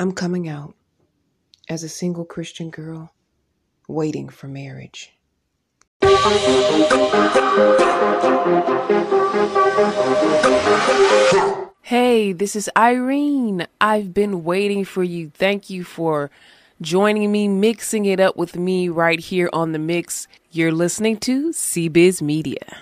I'm coming out as a single Christian girl waiting for marriage. Hey, this is Irene. I've been waiting for you. Thank you for joining me, mixing it up with me right here on the mix. You're listening to CBiz Media.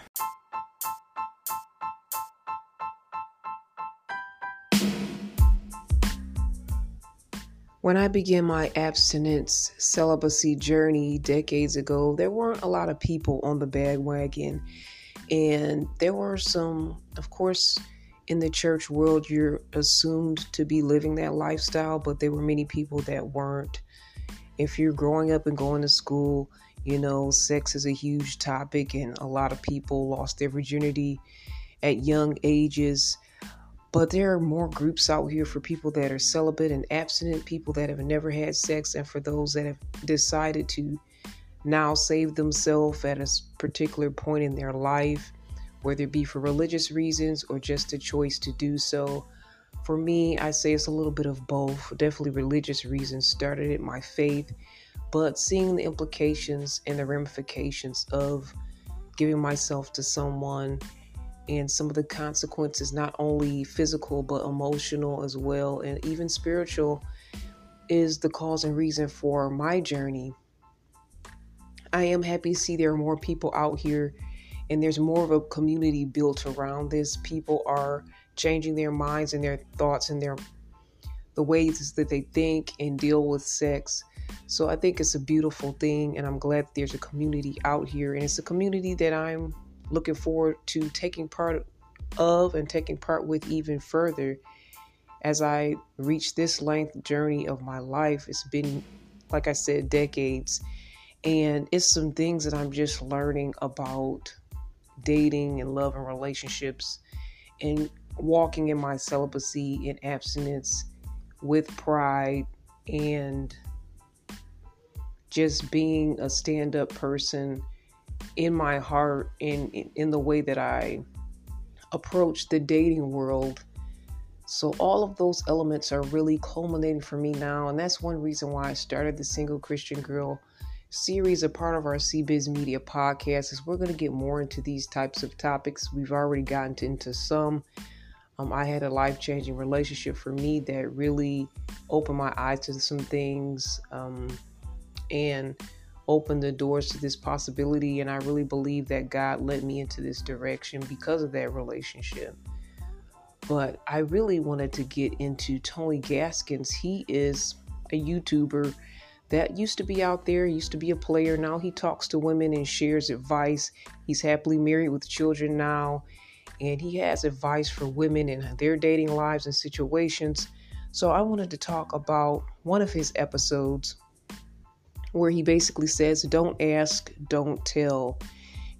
When I began my abstinence celibacy journey decades ago, there weren't a lot of people on the bandwagon. And there were some, of course, in the church world, you're assumed to be living that lifestyle, but there were many people that weren't. If you're growing up and going to school, you know, sex is a huge topic, and a lot of people lost their virginity at young ages. But there are more groups out here for people that are celibate and abstinent, people that have never had sex, and for those that have decided to now save themselves at a particular point in their life, whether it be for religious reasons or just a choice to do so. For me, I say it's a little bit of both. Definitely religious reasons started it, my faith, but seeing the implications and the ramifications of giving myself to someone and some of the consequences, not only physical, but emotional as well, and even spiritual, is the cause and reason for my journey. I am happy to see there are more people out here and there's more of a community built around this. People are changing their minds and their thoughts and their the ways that they think and deal with sex. So I think it's a beautiful thing and I'm glad there's a community out here and it's a community that I'm looking forward to taking part of and taking part with even further as I reach this length journey of my life. It's been, like I said, decades. And it's some things that I'm just learning about dating and love and relationships and walking in my celibacy and abstinence with pride and just being a stand up person in my heart in, in, the way that I approach the dating world. So all of those elements are really culminating for me now, and that's one reason why I started the Single Christian Girl series, a part of our CBiz Media podcast. Is we're going to get more into these types of topics. We've already gotten into some. Um, I had a life changing relationship for me that really opened my eyes to some things, um, and opened the doors to this possibility. And I really believe that God led me into this direction because of that relationship. But I really wanted to get into Tony Gaskins. He is a YouTuber that used to be out there, used to be a player. Now he talks to women and shares advice. He's happily married with children now, and he has advice for women in their dating lives and situations. So I wanted to talk about one of his episodes where he basically says, Don't ask, don't tell.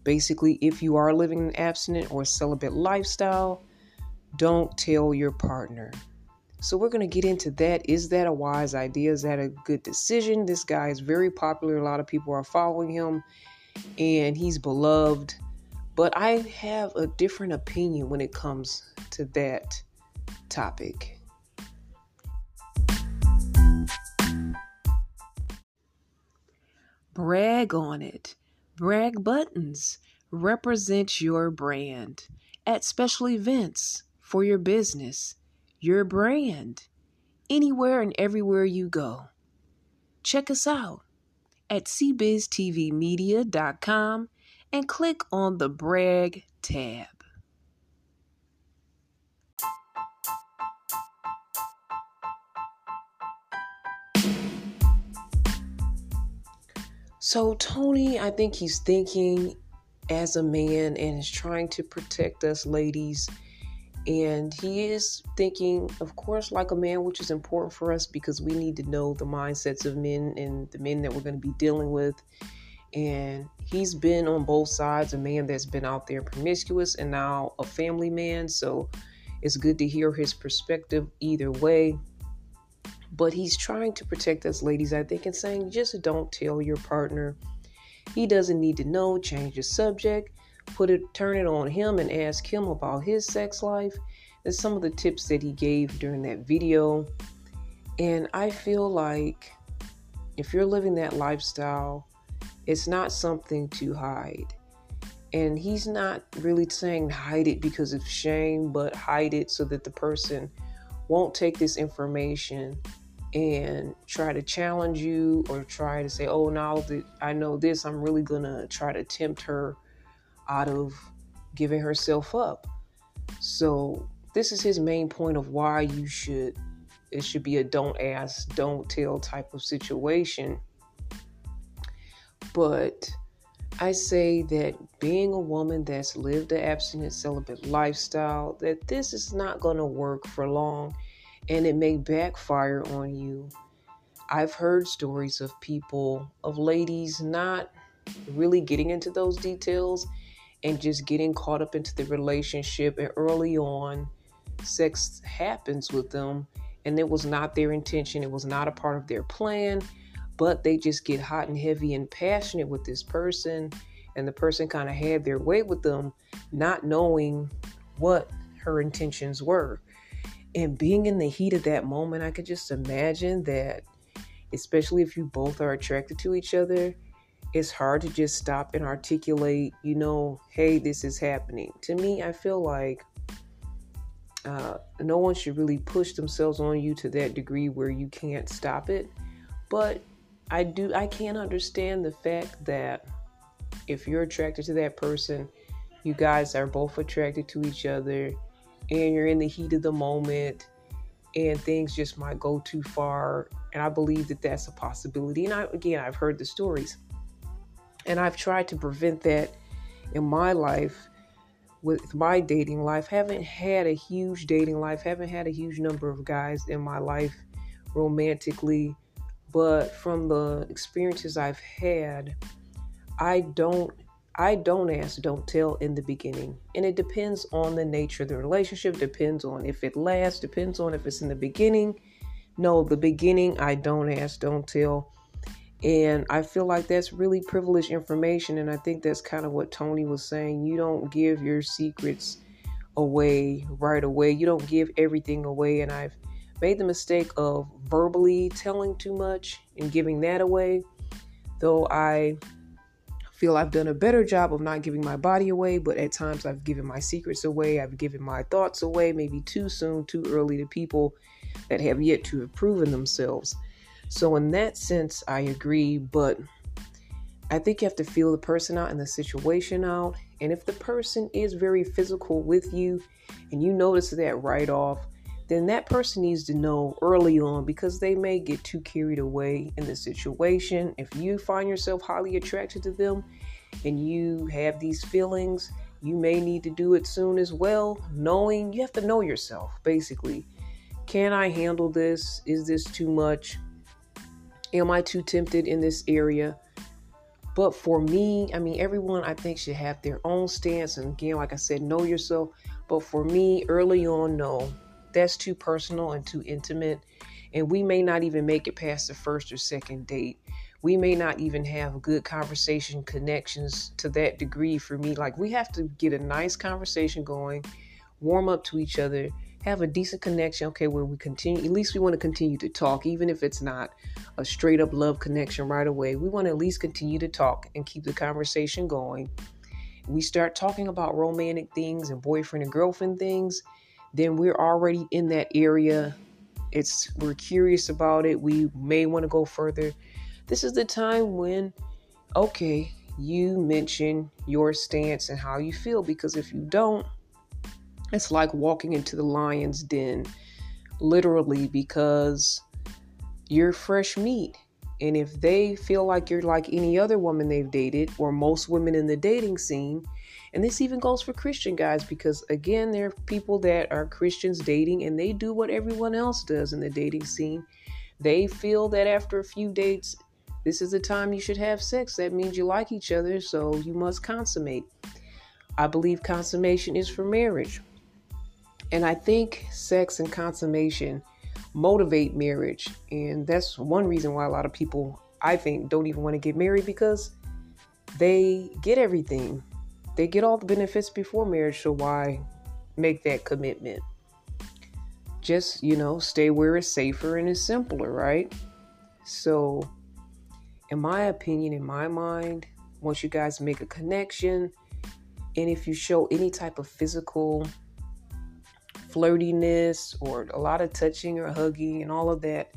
Basically, if you are living an abstinent or celibate lifestyle, don't tell your partner. So, we're going to get into that. Is that a wise idea? Is that a good decision? This guy is very popular. A lot of people are following him and he's beloved. But I have a different opinion when it comes to that topic. Brag on it. Brag buttons. Represent your brand at special events for your business, your brand, anywhere and everywhere you go. Check us out at cbiztvmedia.com and click on the brag tab. So, Tony, I think he's thinking as a man and is trying to protect us ladies. And he is thinking, of course, like a man, which is important for us because we need to know the mindsets of men and the men that we're going to be dealing with. And he's been on both sides a man that's been out there promiscuous and now a family man. So it's good to hear his perspective either way. But he's trying to protect us ladies, I think, and saying just don't tell your partner. He doesn't need to know, change the subject, put it turn it on him and ask him about his sex life. There's some of the tips that he gave during that video. And I feel like if you're living that lifestyle, it's not something to hide. And he's not really saying hide it because of shame, but hide it so that the person won't take this information and try to challenge you or try to say, oh, now that I know this, I'm really going to try to tempt her out of giving herself up. So, this is his main point of why you should, it should be a don't ask, don't tell type of situation. But I say that being a woman that's lived the abstinent celibate lifestyle, that this is not going to work for long and it may backfire on you. I've heard stories of people, of ladies not really getting into those details and just getting caught up into the relationship. And early on, sex happens with them, and it was not their intention, it was not a part of their plan, but they just get hot and heavy and passionate with this person. And the person kind of had their way with them, not knowing what her intentions were. And being in the heat of that moment, I could just imagine that, especially if you both are attracted to each other, it's hard to just stop and articulate, you know, hey, this is happening. To me, I feel like uh, no one should really push themselves on you to that degree where you can't stop it. But I do, I can understand the fact that if you're attracted to that person, you guys are both attracted to each other and you're in the heat of the moment and things just might go too far. And I believe that that's a possibility. And I, again, I've heard the stories and I've tried to prevent that in my life with my dating life. Haven't had a huge dating life, haven't had a huge number of guys in my life romantically. But from the experiences I've had, I don't I don't ask, don't tell in the beginning. And it depends on the nature of the relationship, depends on if it lasts, depends on if it's in the beginning. No, the beginning, I don't ask, don't tell. And I feel like that's really privileged information. And I think that's kind of what Tony was saying. You don't give your secrets away right away, you don't give everything away. And I've made the mistake of verbally telling too much and giving that away, though I feel I've done a better job of not giving my body away, but at times I've given my secrets away. I've given my thoughts away, maybe too soon, too early to people that have yet to have proven themselves. So, in that sense, I agree, but I think you have to feel the person out and the situation out. And if the person is very physical with you and you notice that right off, then that person needs to know early on because they may get too carried away in the situation. If you find yourself highly attracted to them and you have these feelings, you may need to do it soon as well. Knowing you have to know yourself basically. Can I handle this? Is this too much? Am I too tempted in this area? But for me, I mean, everyone I think should have their own stance. And again, like I said, know yourself. But for me, early on, no that's too personal and too intimate. And we may not even make it past the first or second date. We may not even have good conversation connections to that degree for me. Like, we have to get a nice conversation going, warm up to each other, have a decent connection, okay, where we continue, at least we want to continue to talk, even if it's not a straight up love connection right away. We want to at least continue to talk and keep the conversation going. We start talking about romantic things and boyfriend and girlfriend things then we're already in that area. It's we're curious about it. We may want to go further. This is the time when okay, you mention your stance and how you feel because if you don't, it's like walking into the lion's den literally because you're fresh meat. And if they feel like you're like any other woman they've dated, or most women in the dating scene, and this even goes for Christian guys because, again, there are people that are Christians dating and they do what everyone else does in the dating scene. They feel that after a few dates, this is the time you should have sex. That means you like each other, so you must consummate. I believe consummation is for marriage. And I think sex and consummation motivate marriage. And that's one reason why a lot of people, I think, don't even want to get married because they get everything they get all the benefits before marriage, so why make that commitment? just, you know, stay where it's safer and it's simpler, right? So, in my opinion, in my mind, once you guys make a connection, and if you show any type of physical flirtiness or a lot of touching or hugging and all of that,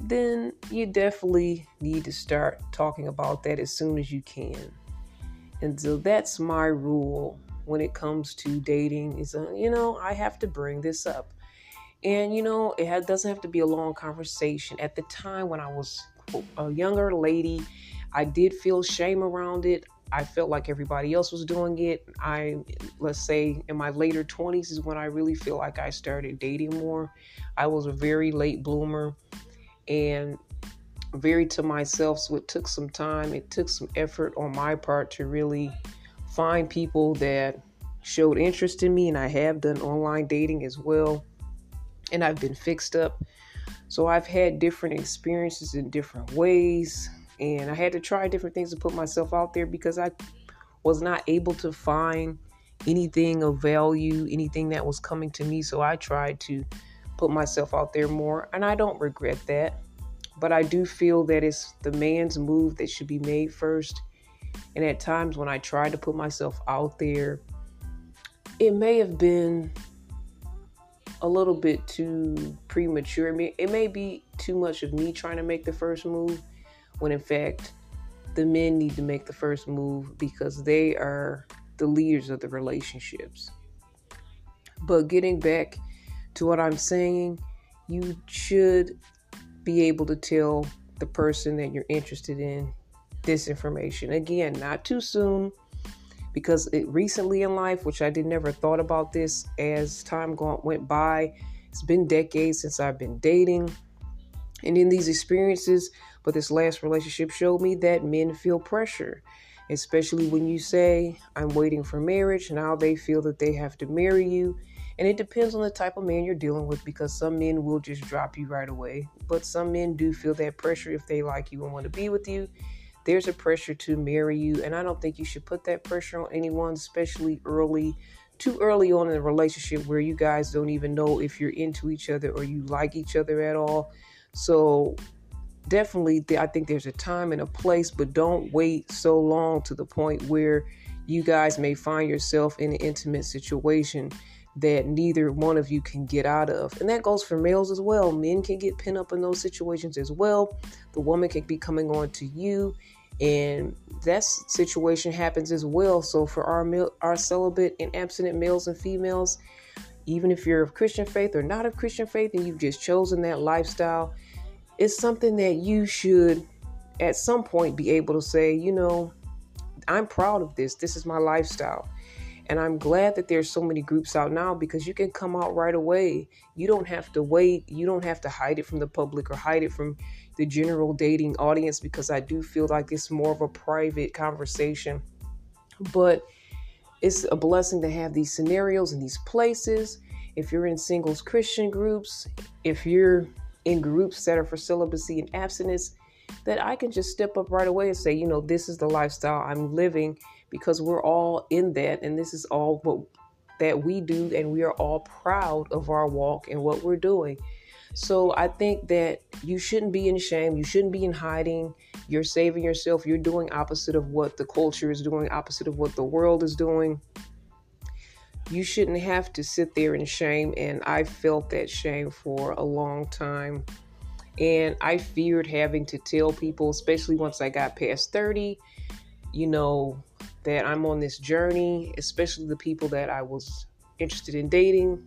then you definitely need to start talking about that as soon as you can. And so that's my rule when it comes to dating is uh, you know, I have to bring this up. And you know, it doesn't have to be a long conversation. At the time when I was a younger lady, I did feel shame around it. I felt like everybody else was doing it. I, let's say, in my later 20s is when I really feel like I started dating more. I was a very late bloomer and very to myself, so it took some time. It took some effort on my part to really find people that showed interest in me, and I have done online dating as well and I've been fixed up. So I've had different experiences in different ways, and I had to try different things to put myself out there because I was not able to find anything of value, anything that was coming to me. So I tried to put myself out there more, and I don't regret that. But I do feel that it's the man's move that should be made first. And at times when I tried to put myself out there, it may have been a little bit too premature. I mean, it may be too much of me trying to make the first move when in fact the men need to make the first move because they are the leaders of the relationships. But getting back to what I'm saying, you should be able to tell the person that you're interested in this information. Again, not too soon because it recently in life, which I did never thought about this as time gone, went by, it's been decades since I've been dating. And in these experiences, but this last relationship showed me that men feel pressure, especially when you say, I'm waiting for marriage. Now they feel that they have to marry you. And it depends on the type of man you're dealing with because some men will just drop you right away. But some men do feel that pressure if they like you and want to be with you there's a pressure to marry you. And I don't think you should put that pressure on anyone, especially early, too early on in a relationship where you guys don't even know if you're into each other or you like each other at all. So, definitely, I think there's a time and a place, but don't wait so long to the point where you guys may find yourself in an intimate situation that neither one of you can get out of. And that goes for males as well. Men can get pinned up in those situations as well. The woman can be coming on to you and that situation happens as well. So for our our celibate and abstinent males and females, even if you're of Christian faith or not of Christian faith and you've just chosen that lifestyle, it's something that you should at some point be able to say, you know, I'm proud of this. This is my lifestyle. And I'm glad that there's so many groups out now because you can come out right away. You don't have to wait. You don't have to hide it from the public or hide it from the general dating audience because I do feel like it's more of a private conversation. But it's a blessing to have these scenarios and these places. If you're in singles Christian groups, if you're in groups that are for celibacy and abstinence, that I can just step up right away and say, you know, this is the lifestyle I'm living because we're all in that and this is all what that we do and we are all proud of our walk and what we're doing. So I think that you shouldn't be in shame. You shouldn't be in hiding. You're saving yourself. You're doing opposite of what the culture is doing, opposite of what the world is doing. You shouldn't have to sit there in shame. And I felt that shame for a long time. And I feared having to tell people, especially once I got past 30, you know, that I'm on this journey, especially the people that I was interested in dating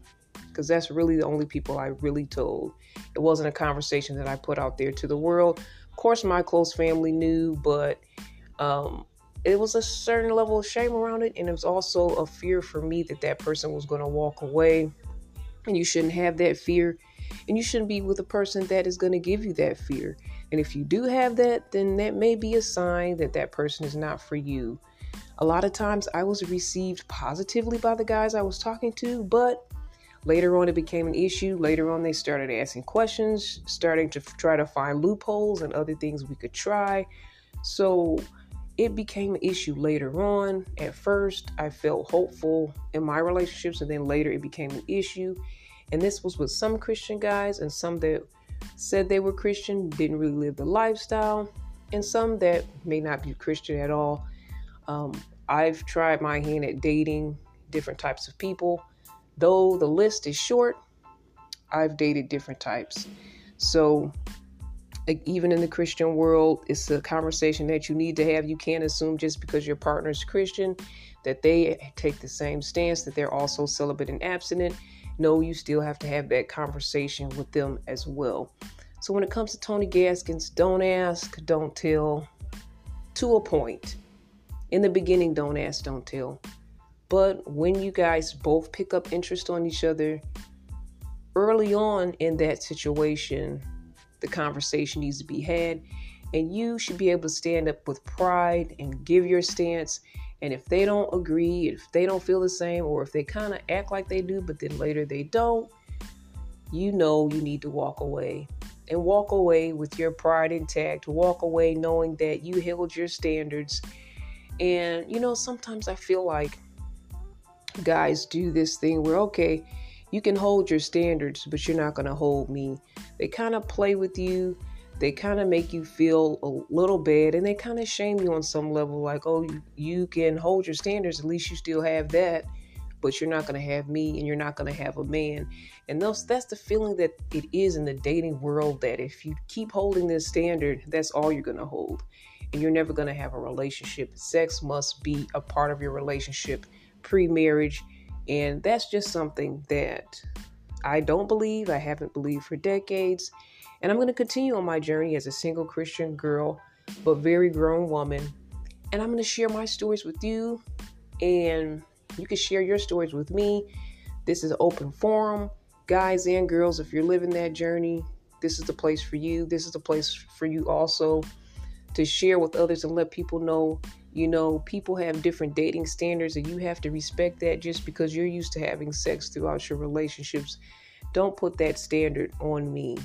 because that's really the only people I really told. It wasn't a conversation that I put out there to the world. Of course, my close family knew, but um, it was a certain level of shame around it, and it was also a fear for me that that person was going to walk away. And you shouldn't have that fear, and you shouldn't be with a person that is going to give you that fear. And if you do have that, then that may be a sign that that person is not for you. A lot of times I was received positively by the guys I was talking to, but Later on, it became an issue. Later on, they started asking questions, starting to try to find loopholes and other things we could try. So it became an issue later on. At first, I felt hopeful in my relationships, and then later it became an issue. And this was with some Christian guys and some that said they were Christian, didn't really live the lifestyle, and some that may not be Christian at all. Um, I've tried my hand at dating different types of people. Though the list is short, I've dated different types. So, even in the Christian world, it's a conversation that you need to have. You can't assume just because your partner is Christian that they take the same stance, that they're also celibate and abstinent. No, you still have to have that conversation with them as well. So, when it comes to Tony Gaskins, don't ask, don't tell, to a point. In the beginning, don't ask, don't tell. But when you guys both pick up interest on each other, early on in that situation, the conversation needs to be had, and you should be able to stand up with pride and give your stance. And if they don't agree, if they don't feel the same, or if they kind of act like they do, but then later they don't, you know you need to walk away. And walk away with your pride intact. Walk away knowing that you held your standards. And, you know, sometimes I feel like guys do this thing where, okay, you can hold your standards, but you're not going to hold me. They kind of play with you. They kind of make you feel a little bad and they kind of shame you on some level like, oh, you, you can hold your standards. At least you still have that, but you're not going to have me and you're not going to have a man. And those, that's the feeling that it is in the dating world that if you keep holding this standard, that's all you're going to hold. And you're never going to have a relationship. Sex must be a part of your relationship pre marriage and that's just something that I don't believe, I haven't believed for decades. And I'm going to continue on my journey as a single Christian girl, but very grown woman. And I'm going to share my stories with you, and you can share your stories with me. This is open forum. Guys and girls, if you're living that journey, this is the place for you. This is the place for you also to share with others and let people know you know, people have different dating standards, and you have to respect that just because you're used to having sex throughout your relationships. Don't put that standard on me.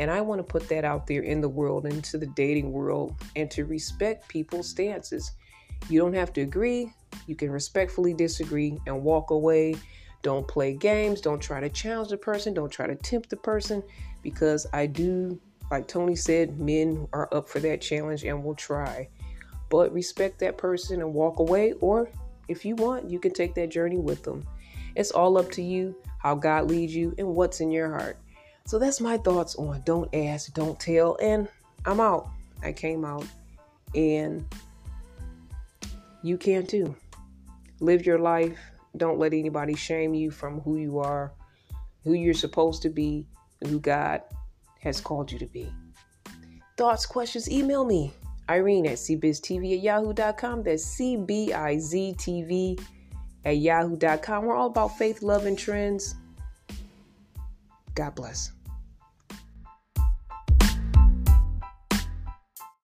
And I want to put that out there in the world, into the dating world, and to respect people's stances. You don't have to agree, you can respectfully disagree and walk away. Don't play games, don't try to challenge the person, don't try to tempt the person, because I do, like Tony said, men are up for that challenge and will try but respect that person and walk away. Or if you want, you can take that journey with them. It's all up to you how God leads you and what's in your heart. So that's my thoughts on don't ask, don't tell. And I'm out. I came out. And you can too. Live your life. Don't let anybody shame you from who you are, who you're supposed to be, who God has called you to be. Thoughts, questions, email me. Irene at cbiztv at yahoo.com. That's C B I Z T V at yahoo.com. We're all about faith, love, and trends. God bless.